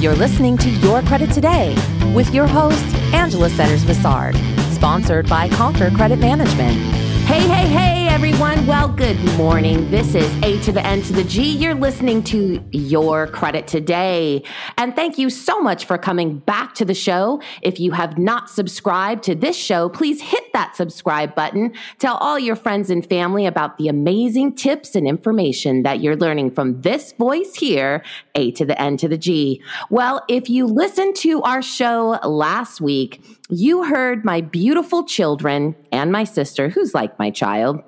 You're listening to Your Credit Today with your host, Angela Setters Vissard, sponsored by Conquer Credit Management. Hey, hey, hey, everyone. Well, good morning. This is A to the N to the G. You're listening to Your Credit Today. And thank you so much for coming back to the show. If you have not subscribed to this show, please hit that subscribe button. Tell all your friends and family about the amazing tips and information that you're learning from this voice here, A to the N to the G. Well, if you listened to our show last week, you heard my beautiful children and my sister, who's like my child,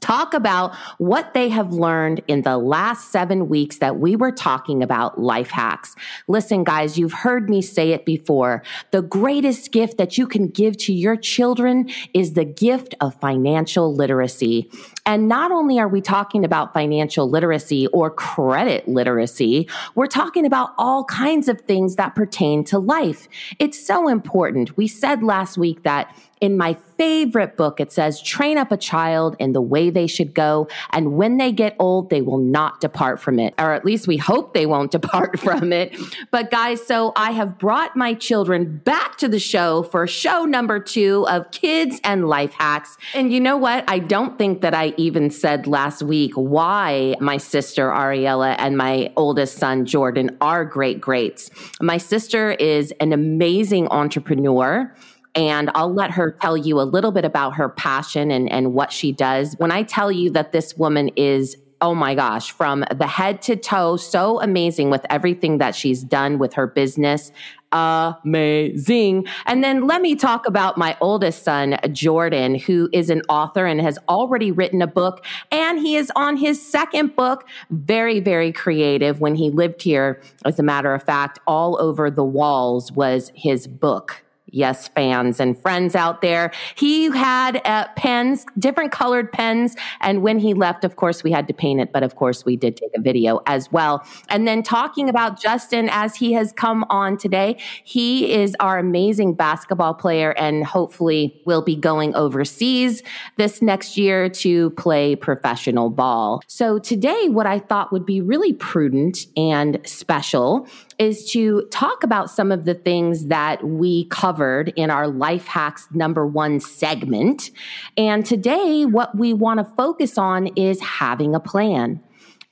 talk about what they have learned in the last seven weeks that we were talking about life hacks. Listen, guys, you've heard me say it before. The greatest gift that you can give to your children is the gift of financial literacy. And not only are we talking about financial literacy or credit literacy, we're talking about all kinds of things that pertain to life. It's so important. We said last week that in my favorite book, it says, train up a child in the way they should go. And when they get old, they will not depart from it. Or at least we hope they won't depart from it. But guys, so I have brought my children back to the show for show number two of kids and life hacks. And you know what? I don't think that I even said last week why my sister Ariella and my oldest son Jordan are great greats. My sister is an amazing entrepreneur. And I'll let her tell you a little bit about her passion and, and what she does. When I tell you that this woman is oh my gosh, from the head to toe, so amazing with everything that she's done with her business. Amazing. And then let me talk about my oldest son, Jordan, who is an author and has already written a book. And he is on his second book. Very, very creative. When he lived here, as a matter of fact, all over the walls was his book yes fans and friends out there. He had uh, pens, different colored pens. And when he left, of course, we had to paint it, but of course, we did take a video as well. And then talking about Justin as he has come on today, he is our amazing basketball player and hopefully will be going overseas this next year to play professional ball. So today, what I thought would be really prudent and special is to talk about some of the things that we covered in our life hacks number one segment. And today, what we want to focus on is having a plan.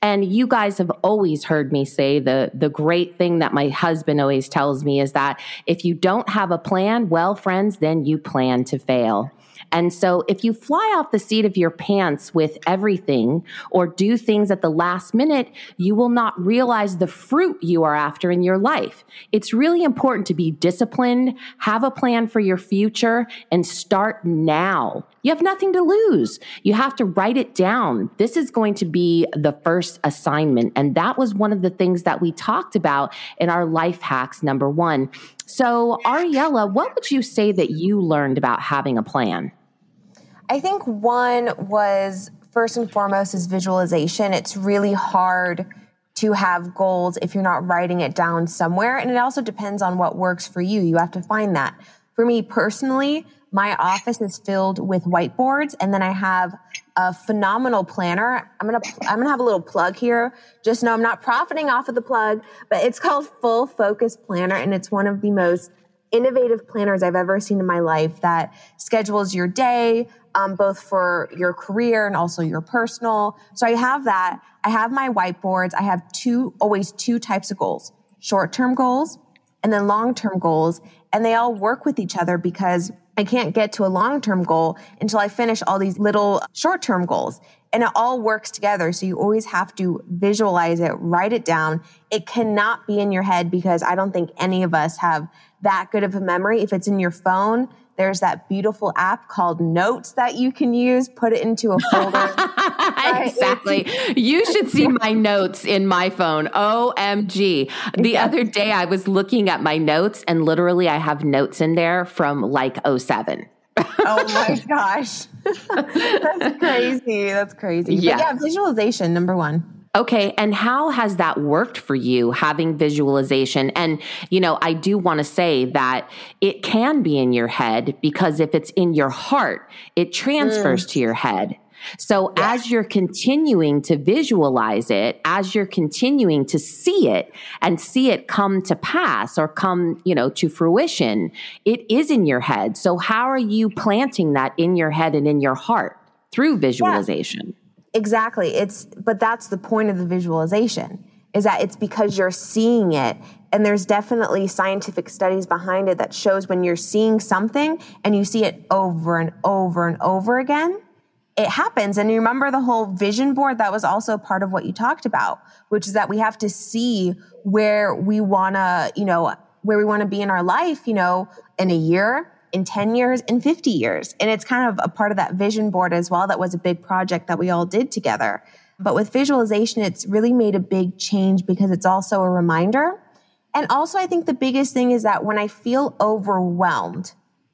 And you guys have always heard me say the, the great thing that my husband always tells me is that if you don't have a plan, well, friends, then you plan to fail. And so if you fly off the seat of your pants with everything or do things at the last minute, you will not realize the fruit you are after in your life. It's really important to be disciplined, have a plan for your future, and start now. You have nothing to lose. You have to write it down. This is going to be the first assignment. And that was one of the things that we talked about in our life hacks number one. So, Ariella, what would you say that you learned about having a plan? I think one was first and foremost is visualization. It's really hard to have goals if you're not writing it down somewhere. And it also depends on what works for you. You have to find that. For me personally, my office is filled with whiteboards and then I have a phenomenal planner. I'm to I'm to have a little plug here. Just know I'm not profiting off of the plug, but it's called Full Focus Planner and it's one of the most innovative planners I've ever seen in my life that schedules your day, um, both for your career and also your personal. So I have that. I have my whiteboards. I have two, always two types of goals, short-term goals and then long-term goals. And they all work with each other because I can't get to a long-term goal until I finish all these little short-term goals. And it all works together. So you always have to visualize it, write it down. It cannot be in your head because I don't think any of us have that good of a memory. If it's in your phone, there's that beautiful app called Notes that you can use. Put it into a folder. exactly. you should see my notes in my phone. OMG. The other day I was looking at my notes and literally I have notes in there from like 07. oh my gosh. That's crazy. That's crazy. Yeah. yeah, visualization, number one. Okay. And how has that worked for you having visualization? And, you know, I do want to say that it can be in your head because if it's in your heart, it transfers mm. to your head. So yeah. as you're continuing to visualize it, as you're continuing to see it and see it come to pass or come, you know, to fruition, it is in your head. So how are you planting that in your head and in your heart through visualization? Yeah, exactly. It's but that's the point of the visualization is that it's because you're seeing it and there's definitely scientific studies behind it that shows when you're seeing something and you see it over and over and over again it happens. And you remember the whole vision board? That was also part of what you talked about, which is that we have to see where we want to, you know, where we want to be in our life, you know, in a year, in 10 years, in 50 years. And it's kind of a part of that vision board as well. That was a big project that we all did together. But with visualization, it's really made a big change because it's also a reminder. And also, I think the biggest thing is that when I feel overwhelmed,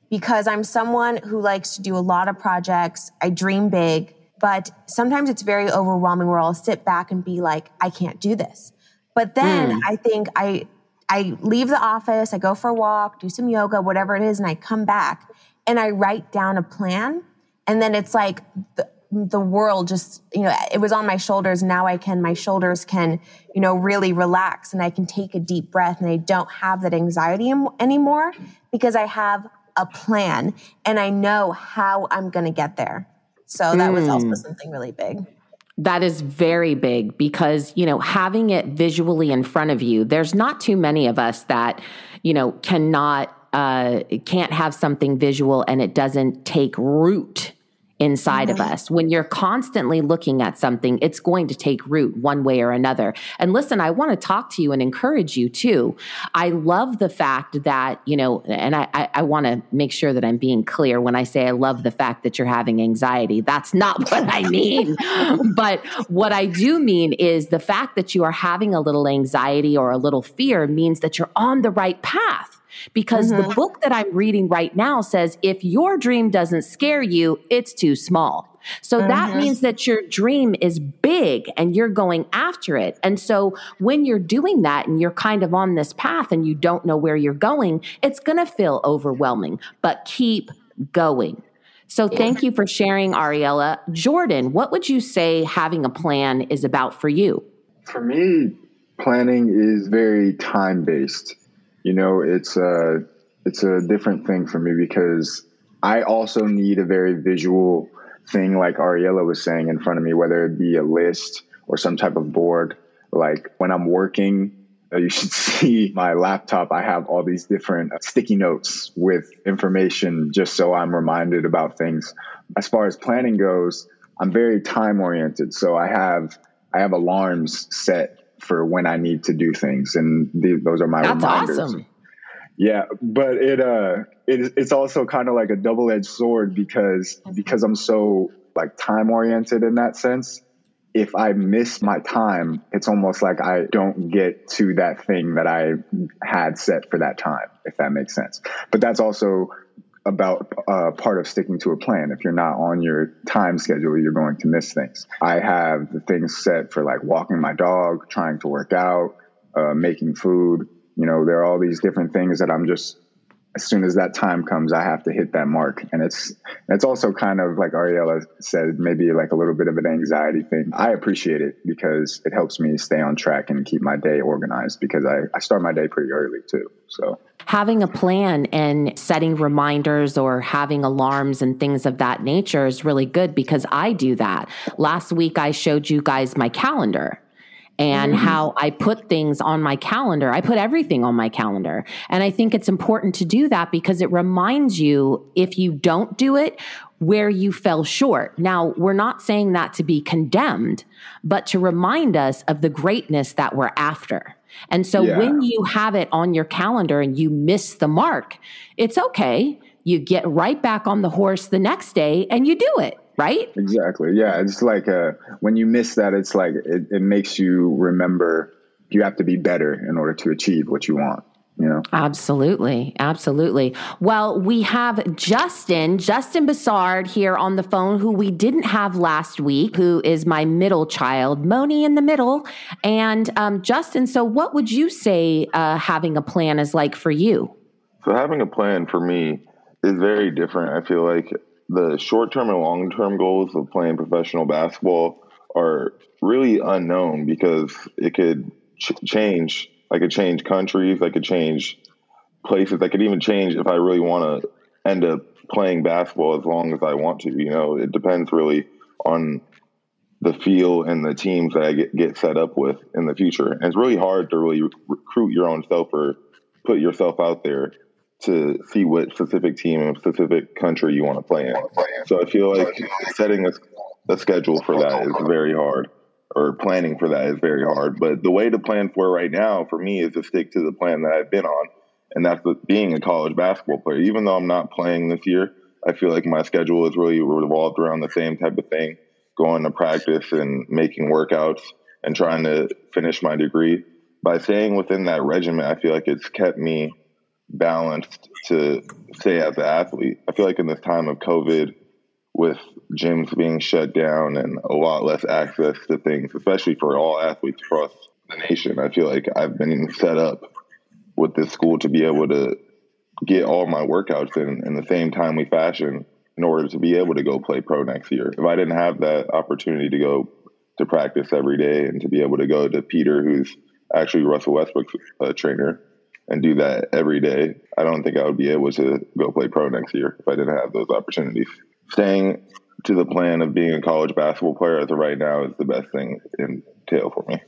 because I'm someone who likes to do a lot of projects. I dream big, but sometimes it's very overwhelming where I'll sit back and be like, I can't do this. But then mm. I think I I leave the office, I go for a walk, do some yoga, whatever it is, and I come back and I write down a plan. And then it's like the, the world just, you know, it was on my shoulders. Now I can, my shoulders can, you know, really relax and I can take a deep breath and I don't have that anxiety anymore because I have a plan and I know how I'm going to get there. So that was also hmm. something really big. That is very big because, you know, having it visually in front of you, there's not too many of us that, you know, cannot, uh, can't have something visual and it doesn't take root inside mm-hmm. of us. When you're constantly looking at something, it's going to take root one way or another. And listen, I want to talk to you and encourage you too. I love the fact that, you know, and I, I, I want to make sure that I'm being clear when I say I love the fact that you're having anxiety. That's not what I mean. but what I do mean is the fact that you are having a little anxiety or a little fear means that you're on the right path because mm-hmm. the book that I'm reading right now says if your dream doesn't scare you, it's too small. So mm-hmm. that means that your dream is big and you're going after it. And so when you're doing that and you're kind of on this path and you don't know where you're going, it's going to feel overwhelming, but keep going. So thank you for sharing, Ariella. Jordan, what would you say having a plan is about for you? For me, planning is very time based you know, it's a it's a different thing for me because I also need a very visual thing, like Ariella was saying in front of me, whether it be a list or some type of board. Like when I'm working, uh, you should see my laptop. I have all these different sticky notes with information just so I'm reminded about things. As far as planning goes, I'm very time oriented. So I have I have alarms set for when I need to do things, and th- those are my That's reminders. Awesome. Yeah, but it uh, it, it's also kind of like a double edged sword because because I'm so like time oriented in that sense. If I miss my time, it's almost like I don't get to that thing that I had set for that time, if that makes sense. But that's also about uh, part of sticking to a plan. If you're not on your time schedule, you're going to miss things. I have the things set for like walking my dog, trying to work out, uh, making food. You know, there are all these different things that I'm just as soon as that time comes, I have to hit that mark. And it's it's also kind of like Ariella said, maybe like a little bit of an anxiety thing. I appreciate it because it helps me stay on track and keep my day organized because I, I start my day pretty early too. So having a plan and setting reminders or having alarms and things of that nature is really good because I do that. Last week I showed you guys my calendar and mm-hmm. how I put things on my calendar. I put everything on my calendar. And I think it's important to do that because it reminds you if you don't do it, where you fell short. Now, we're not saying that to be condemned, but to remind us of the greatness that we're after. And so yeah. when you have it on your calendar and you miss the mark, it's okay. You get right back on the horse the next day and you do it right? Exactly. Yeah. It's like uh, when you miss that, it's like it, it makes you remember you have to be better in order to achieve what you want. You know? Absolutely. Absolutely. Well, we have Justin, Justin Bassard here on the phone, who we didn't have last week, who is my middle child, Moni in the middle. And um, Justin, so what would you say uh, having a plan is like for you? So, having a plan for me is very different. I feel like the short term and long term goals of playing professional basketball are really unknown because it could ch- change. I could change countries. I could change places. I could even change if I really want to end up playing basketball as long as I want to. You know, it depends really on the feel and the teams that I get, get set up with in the future. And it's really hard to really recruit your own self or put yourself out there to see what specific team and specific country you want to play in. So I feel like setting a, a schedule for that is very hard, or planning for that is very hard. But the way to plan for right now, for me, is to stick to the plan that I've been on, and that's being a college basketball player. Even though I'm not playing this year, I feel like my schedule is really revolved around the same type of thing going to practice and making workouts and trying to finish my degree. By staying within that regimen, I feel like it's kept me balanced to stay as an athlete. I feel like in this time of COVID, with gyms being shut down and a lot less access to things, especially for all athletes across the nation, I feel like I've been set up with this school to be able to get all my workouts in in the same timely fashion in order to be able to go play pro next year. If I didn't have that opportunity to go to practice every day and to be able to go to Peter, who's actually Russell Westbrook's uh, trainer, and do that every day, I don't think I would be able to go play pro next year if I didn't have those opportunities. Staying to the plan of being a college basketball player as of right now is the best thing in tail for me.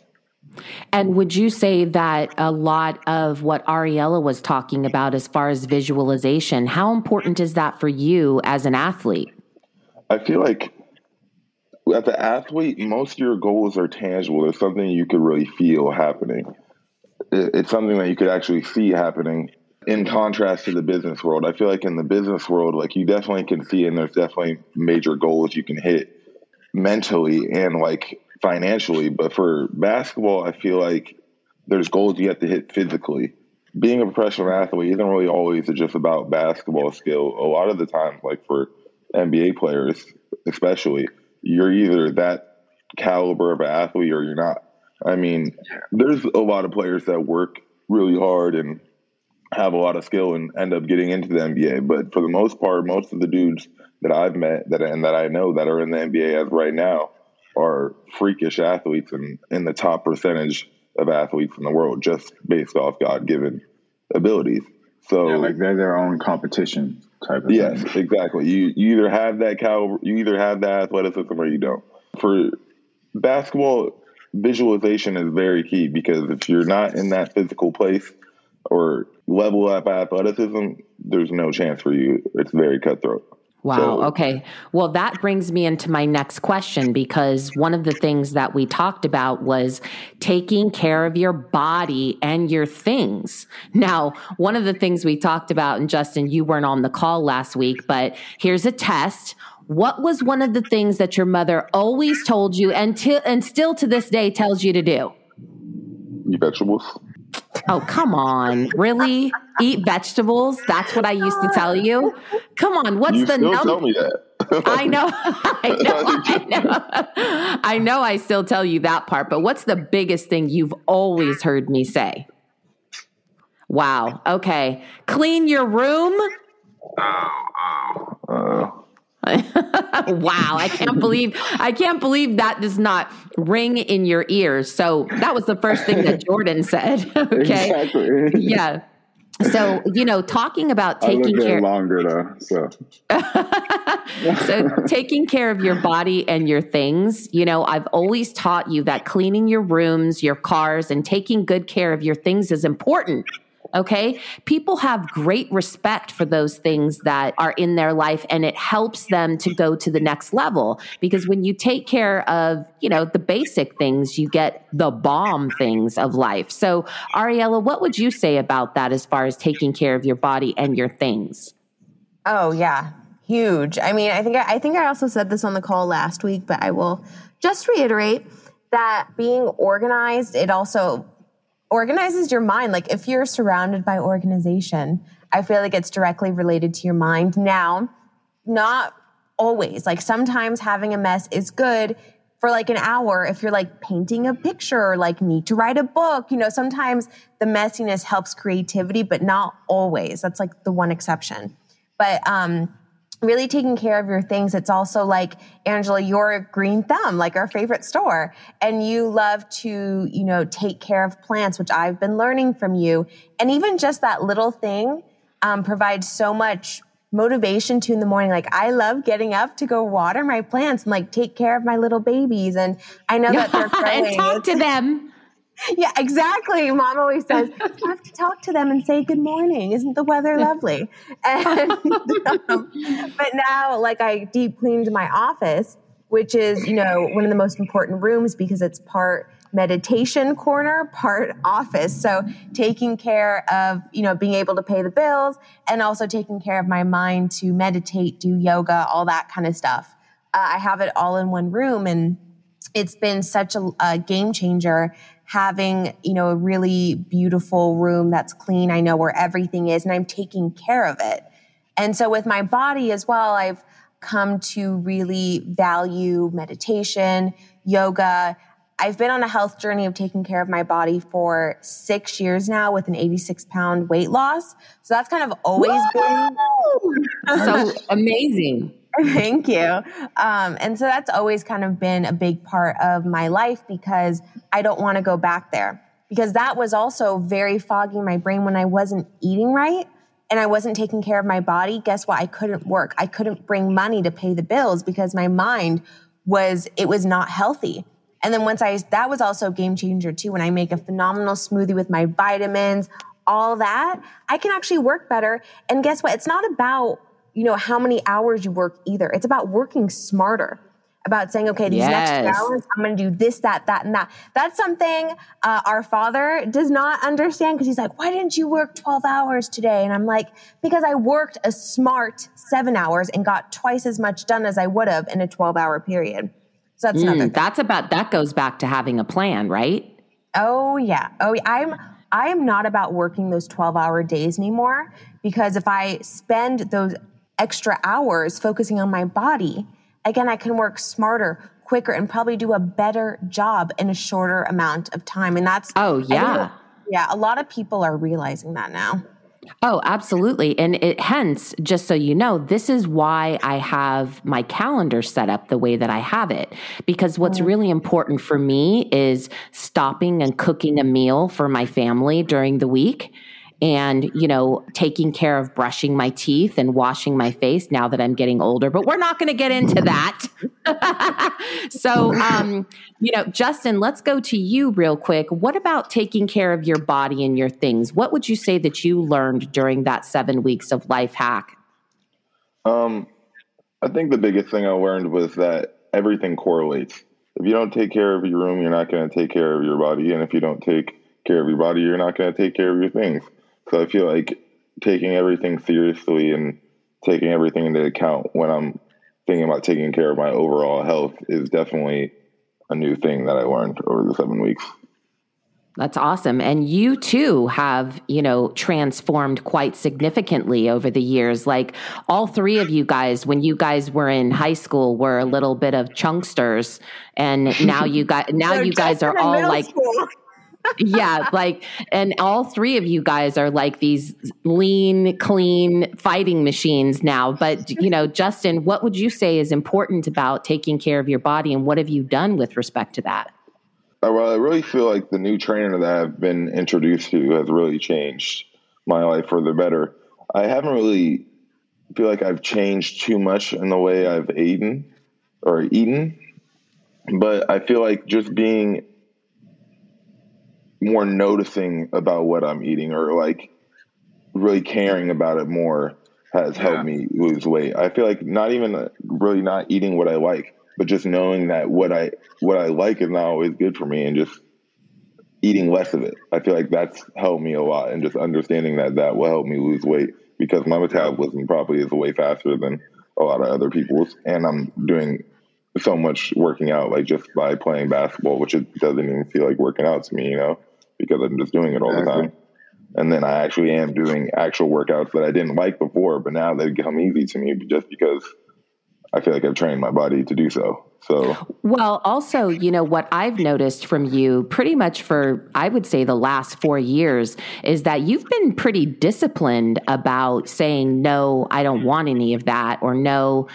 And would you say that a lot of what Ariella was talking about as far as visualization, how important is that for you as an athlete? I feel like as an athlete, most of your goals are tangible. It's something you could really feel happening. It's something that you could actually see happening in contrast to the business world. I feel like in the business world, like you definitely can see, and there's definitely major goals you can hit mentally and like financially, but for basketball, I feel like there's goals you have to hit physically. Being a professional athlete isn't really always just about basketball skill. A lot of the times, like for NBA players, especially, you're either that caliber of an athlete or you're not. I mean, there's a lot of players that work really hard and have a lot of skill and end up getting into the NBA. But for the most part, most of the dudes that I've met that and that I know that are in the NBA as right now are freakish athletes and in the top percentage of athletes in the world just based off God given abilities. So yeah, like they're their own competition type of thing. yes, thing. exactly. You you either have that caliber, you either have that athleticism or you don't. For basketball, visualization is very key because if you're not in that physical place or level up athleticism, there's no chance for you. It's very cutthroat. Wow. So, okay. Well, that brings me into my next question because one of the things that we talked about was taking care of your body and your things. Now, one of the things we talked about, and Justin, you weren't on the call last week, but here's a test. What was one of the things that your mother always told you and, t- and still to this day tells you to do? Eat vegetables. Oh, come on. Really? Eat vegetables? That's what I used to tell you? Come on. What's you the number? tell me that. I know. I know. I know. I know I still tell you that part, but what's the biggest thing you've always heard me say? Wow. Okay. Clean your room. Oh, oh. Uh. wow, I can't believe I can't believe that does not ring in your ears. So that was the first thing that Jordan said. okay. Exactly. Yeah. So, you know, talking about taking care longer though. So So taking care of your body and your things, you know, I've always taught you that cleaning your rooms, your cars and taking good care of your things is important. Okay. People have great respect for those things that are in their life and it helps them to go to the next level because when you take care of, you know, the basic things, you get the bomb things of life. So, Ariella, what would you say about that as far as taking care of your body and your things? Oh, yeah. Huge. I mean, I think I think I also said this on the call last week, but I will just reiterate that being organized, it also organizes your mind. Like if you're surrounded by organization, I feel like it's directly related to your mind. Now, not always. Like sometimes having a mess is good for like an hour if you're like painting a picture or like need to write a book. You know, sometimes the messiness helps creativity, but not always. That's like the one exception. But um really taking care of your things. It's also like, Angela, you're a green thumb, like our favorite store. And you love to, you know, take care of plants, which I've been learning from you. And even just that little thing um, provides so much motivation to in the morning. Like I love getting up to go water my plants and like take care of my little babies. And I know that they're growing. and talk to them. Yeah, exactly. Mom always says, you have to talk to them and say good morning. Isn't the weather lovely? And, um, but now, like, I deep cleaned my office, which is, you know, one of the most important rooms because it's part meditation corner, part office. So taking care of, you know, being able to pay the bills and also taking care of my mind to meditate, do yoga, all that kind of stuff. Uh, I have it all in one room and it's been such a, a game changer having, you know, a really beautiful room that's clean. I know where everything is and I'm taking care of it. And so with my body as well, I've come to really value meditation, yoga. I've been on a health journey of taking care of my body for six years now with an 86 pound weight loss. So that's kind of always been so amazing. Thank you. Um, and so that's always kind of been a big part of my life because I don't want to go back there. Because that was also very fogging my brain when I wasn't eating right and I wasn't taking care of my body. Guess what? I couldn't work. I couldn't bring money to pay the bills because my mind was, it was not healthy. And then once I, that was also a game changer too. When I make a phenomenal smoothie with my vitamins, all that, I can actually work better. And guess what? It's not about you know, how many hours you work either. It's about working smarter, about saying, okay, these yes. next hours, I'm going to do this, that, that, and that. That's something uh, our father does not understand because he's like, why didn't you work 12 hours today? And I'm like, because I worked a smart seven hours and got twice as much done as I would have in a 12 hour period. So that's mm, another. Thing. That's about, that goes back to having a plan, right? Oh, yeah. Oh, I'm, I am not about working those 12 hour days anymore because if I spend those extra hours focusing on my body, again, I can work smarter, quicker, and probably do a better job in a shorter amount of time. And that's, oh, yeah. yeah, a lot of people are realizing that now. Oh, absolutely. And it hence, just so you know, this is why I have my calendar set up the way that I have it. Because what's mm-hmm. really important for me is stopping and cooking a meal for my family during the week and, you know, taking care of brushing my teeth and washing my face now that I'm getting older. But we're not going to get into that. so, um, you know, Justin, let's go to you real quick. What about taking care of your body and your things? What would you say that you learned during that seven weeks of life hack? Um, I think the biggest thing I learned was that everything correlates. If you don't take care of your room, you're not going to take care of your body. And if you don't take care of your body, you're not going to take care of your things. So I feel like taking everything seriously and taking everything into account when I'm thinking about taking care of my overall health is definitely a new thing that I learned over the seven weeks. That's awesome. And you too have, you know, transformed quite significantly over the years. Like all three of you guys, when you guys were in high school, were a little bit of chunksters. And now you got, now so you guys are all like, school yeah, like, and all three of you guys are like these lean, clean fighting machines now. But, you know, Justin, what would you say is important about taking care of your body and what have you done with respect to that? Uh, well, I really feel like the new trainer that I've been introduced to has really changed my life for the better. I haven't really feel like I've changed too much in the way I've eaten or eaten, but I feel like just being more noticing about what I'm eating or like really caring about it more has helped me lose weight. I feel like not even uh, really not eating what I like, but just knowing that what I what I like is not always good for me and just eating less of it. I feel like that's helped me a lot and just understanding that that will help me lose weight because my metabolism probably is way faster than a lot of other people's and I'm doing so much working out like just by playing basketball, which it doesn't even feel like working out to me, you know because I'm just doing it all the time. And then I actually am doing actual workouts that I didn't like before, but now they've become easy to me just because I feel like I've trained my body to do so. So, well, also, you know, what I've noticed from you pretty much for, I would say, the last four years is that you've been pretty disciplined about saying, no, I don't want any of that, or no,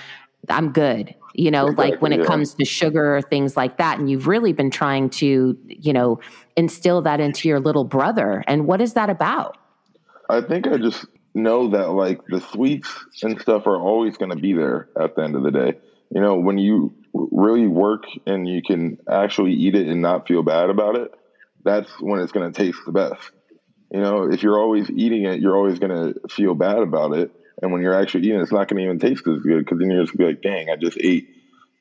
I'm good. You know, exactly, like when it yeah. comes to sugar or things like that. And you've really been trying to, you know, instill that into your little brother. And what is that about? I think I just know that like the sweets and stuff are always going to be there at the end of the day. You know, when you really work and you can actually eat it and not feel bad about it, that's when it's going to taste the best. You know, if you're always eating it, you're always going to feel bad about it. And when you're actually eating, it's not going to even taste as good because then you're just be like, dang, I just ate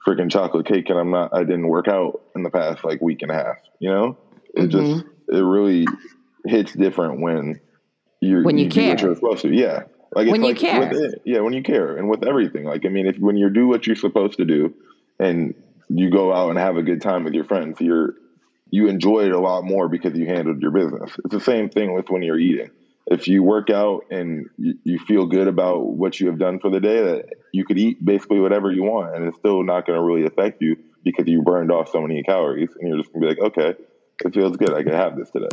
freaking chocolate cake and I'm not, I didn't work out in the past like week and a half. You know, it mm-hmm. just, it really hits different when you're, when you, you care. you're supposed to. Yeah. Like when you like care. It, yeah, when you care and with everything. Like, I mean, if when you do what you're supposed to do and you go out and have a good time with your friends, you're, you enjoy it a lot more because you handled your business. It's the same thing with when you're eating if you work out and you, you, feel good about what you have done for the day, that you could eat basically whatever you want, and it's still not going to really affect you because you burned off so many calories, and you're just going to be like, okay, it feels good. I can have this today.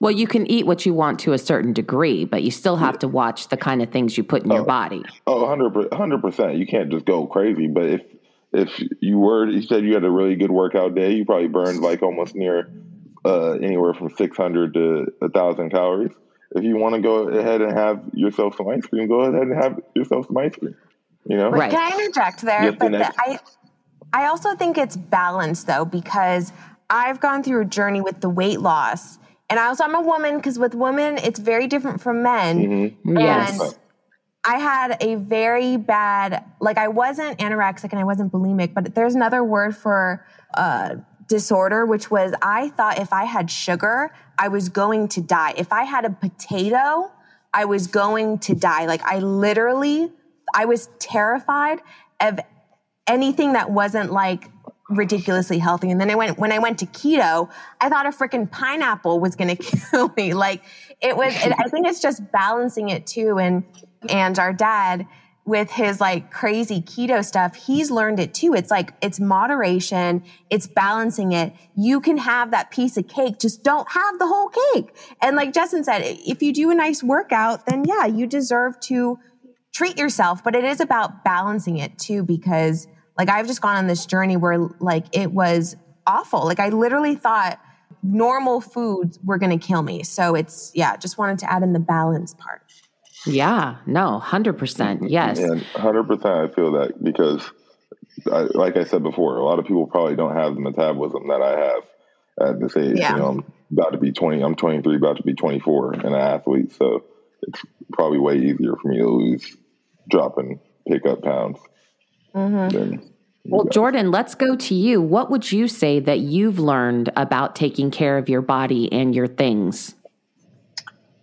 Well, you can eat what you want to a certain degree, but you still have to watch the kind of things you put in oh, your body. Oh, 100 percent. You can't just go crazy. But if if you were, you said you had a really good workout day, you probably burned like almost near uh, anywhere from 600 to 1,000 calories if you want to go ahead and have yourself some ice cream, go ahead and have yourself some ice cream. You know, right? Can I interject there? but the, I, I also think it's balance though because I've gone through a journey with the weight loss, and I also I'm a woman because with women it's very different from men, mm-hmm. and. Yes. I had a very bad, like I wasn't anorexic and I wasn't bulimic, but there's another word for uh, disorder, which was I thought if I had sugar, I was going to die. If I had a potato, I was going to die. Like I literally, I was terrified of anything that wasn't like ridiculously healthy. And then I went, when I went to keto, I thought a freaking pineapple was going to kill me. Like it was, I think it's just balancing it too. And, and our dad, with his like crazy keto stuff, he's learned it too. It's like, it's moderation. It's balancing it. You can have that piece of cake. Just don't have the whole cake. And like Justin said, if you do a nice workout, then yeah, you deserve to treat yourself, but it is about balancing it too, because like I've just gone on this journey where like it was awful. Like I literally thought normal foods were going to kill me. So it's, yeah, just wanted to add in the balance part. Yeah, no, 100%. Yes. And 100% I feel that because, I, like I said before, a lot of people probably don't have the metabolism that I have at this age. Yeah. You know, I'm about to be 20, I'm 23, about to be 24 and an athlete. So it's probably way easier for me to lose, drop and pick up pounds. Mm-hmm. Well, Jordan, let's go to you. What would you say that you've learned about taking care of your body and your things?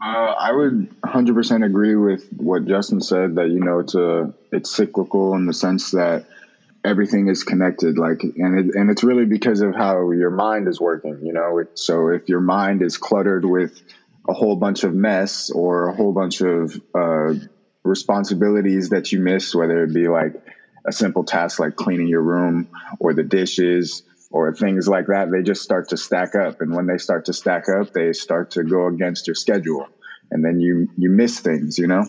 Uh, I would 100% agree with what Justin said that you know it's a it's cyclical in the sense that everything is connected like and it, and it's really because of how your mind is working you know? So if your mind is cluttered with a whole bunch of mess or a whole bunch of uh, responsibilities that you miss whether it be like a simple task like cleaning your room or the dishes or things like that, they just start to stack up. And when they start to stack up, they start to go against your schedule. And then you, you miss things, you know?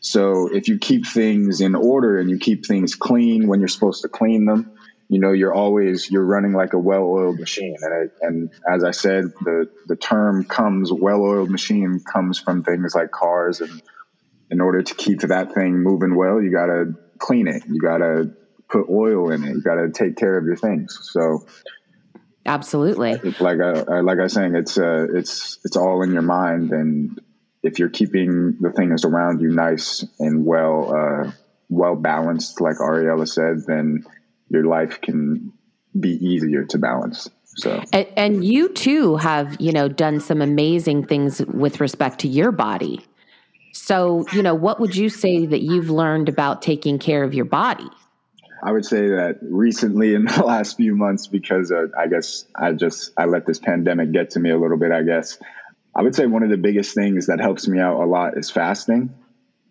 So if you keep things in order and you keep things clean when you're supposed to clean them, you know, you're always, you're running like a well-oiled machine. And, I, and as I said, the, the term comes, well-oiled machine comes from things like cars. And in order to keep that thing moving well, you got to clean it. You got to put oil in it. You got to take care of your things. So, absolutely, like I like I was saying, it's uh, it's it's all in your mind, and if you're keeping the things around you nice and well uh, well balanced, like Ariella said, then your life can be easier to balance. So, and, and you too have you know done some amazing things with respect to your body. So, you know, what would you say that you've learned about taking care of your body? I would say that recently in the last few months, because uh, I guess I just I let this pandemic get to me a little bit. I guess I would say one of the biggest things that helps me out a lot is fasting,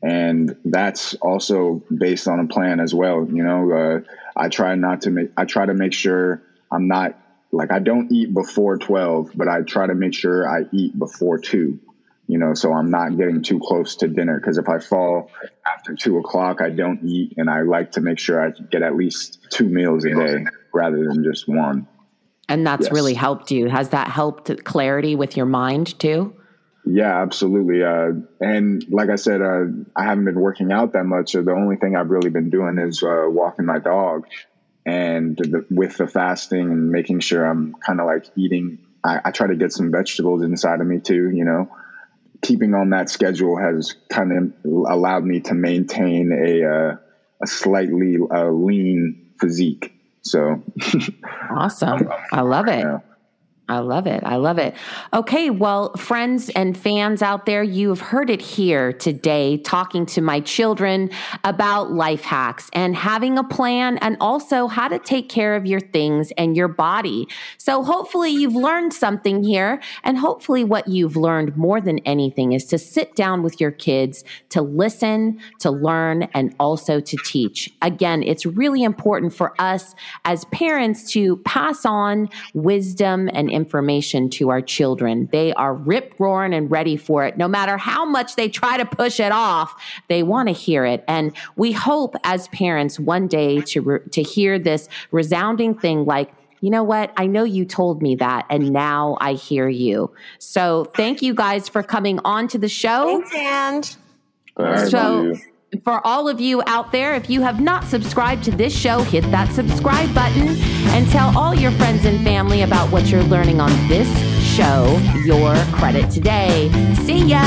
and that's also based on a plan as well. You know, uh, I try not to make I try to make sure I'm not like I don't eat before twelve, but I try to make sure I eat before two. You know, so I'm not getting too close to dinner because if I fall after two o'clock, I don't eat, and I like to make sure I get at least two meals a day rather than just one. And that's yes. really helped you. Has that helped clarity with your mind too? Yeah, absolutely. Uh, and like I said, uh, I haven't been working out that much. So the only thing I've really been doing is uh, walking my dog. And the, with the fasting and making sure I'm kind of like eating, I, I, try to get some vegetables inside of me too. You know, keeping on that schedule has kind of allowed me to maintain a uh, a slightly uh, lean physique. So awesome! I love it. I love it. I love it. Okay, well, friends and fans out there, you've heard it here today talking to my children about life hacks and having a plan and also how to take care of your things and your body. So hopefully you've learned something here and hopefully what you've learned more than anything is to sit down with your kids, to listen, to learn and also to teach. Again, it's really important for us as parents to pass on wisdom and information to our children. They are rip roaring and ready for it. No matter how much they try to push it off, they want to hear it. And we hope as parents one day to, re- to hear this resounding thing like, you know what? I know you told me that, and now I hear you. So thank you guys for coming on to the show. Thanks, and. So for all of you out there, if you have not subscribed to this show, hit that subscribe button and tell all your friends and family about what you're learning on this show, Your Credit Today. See ya!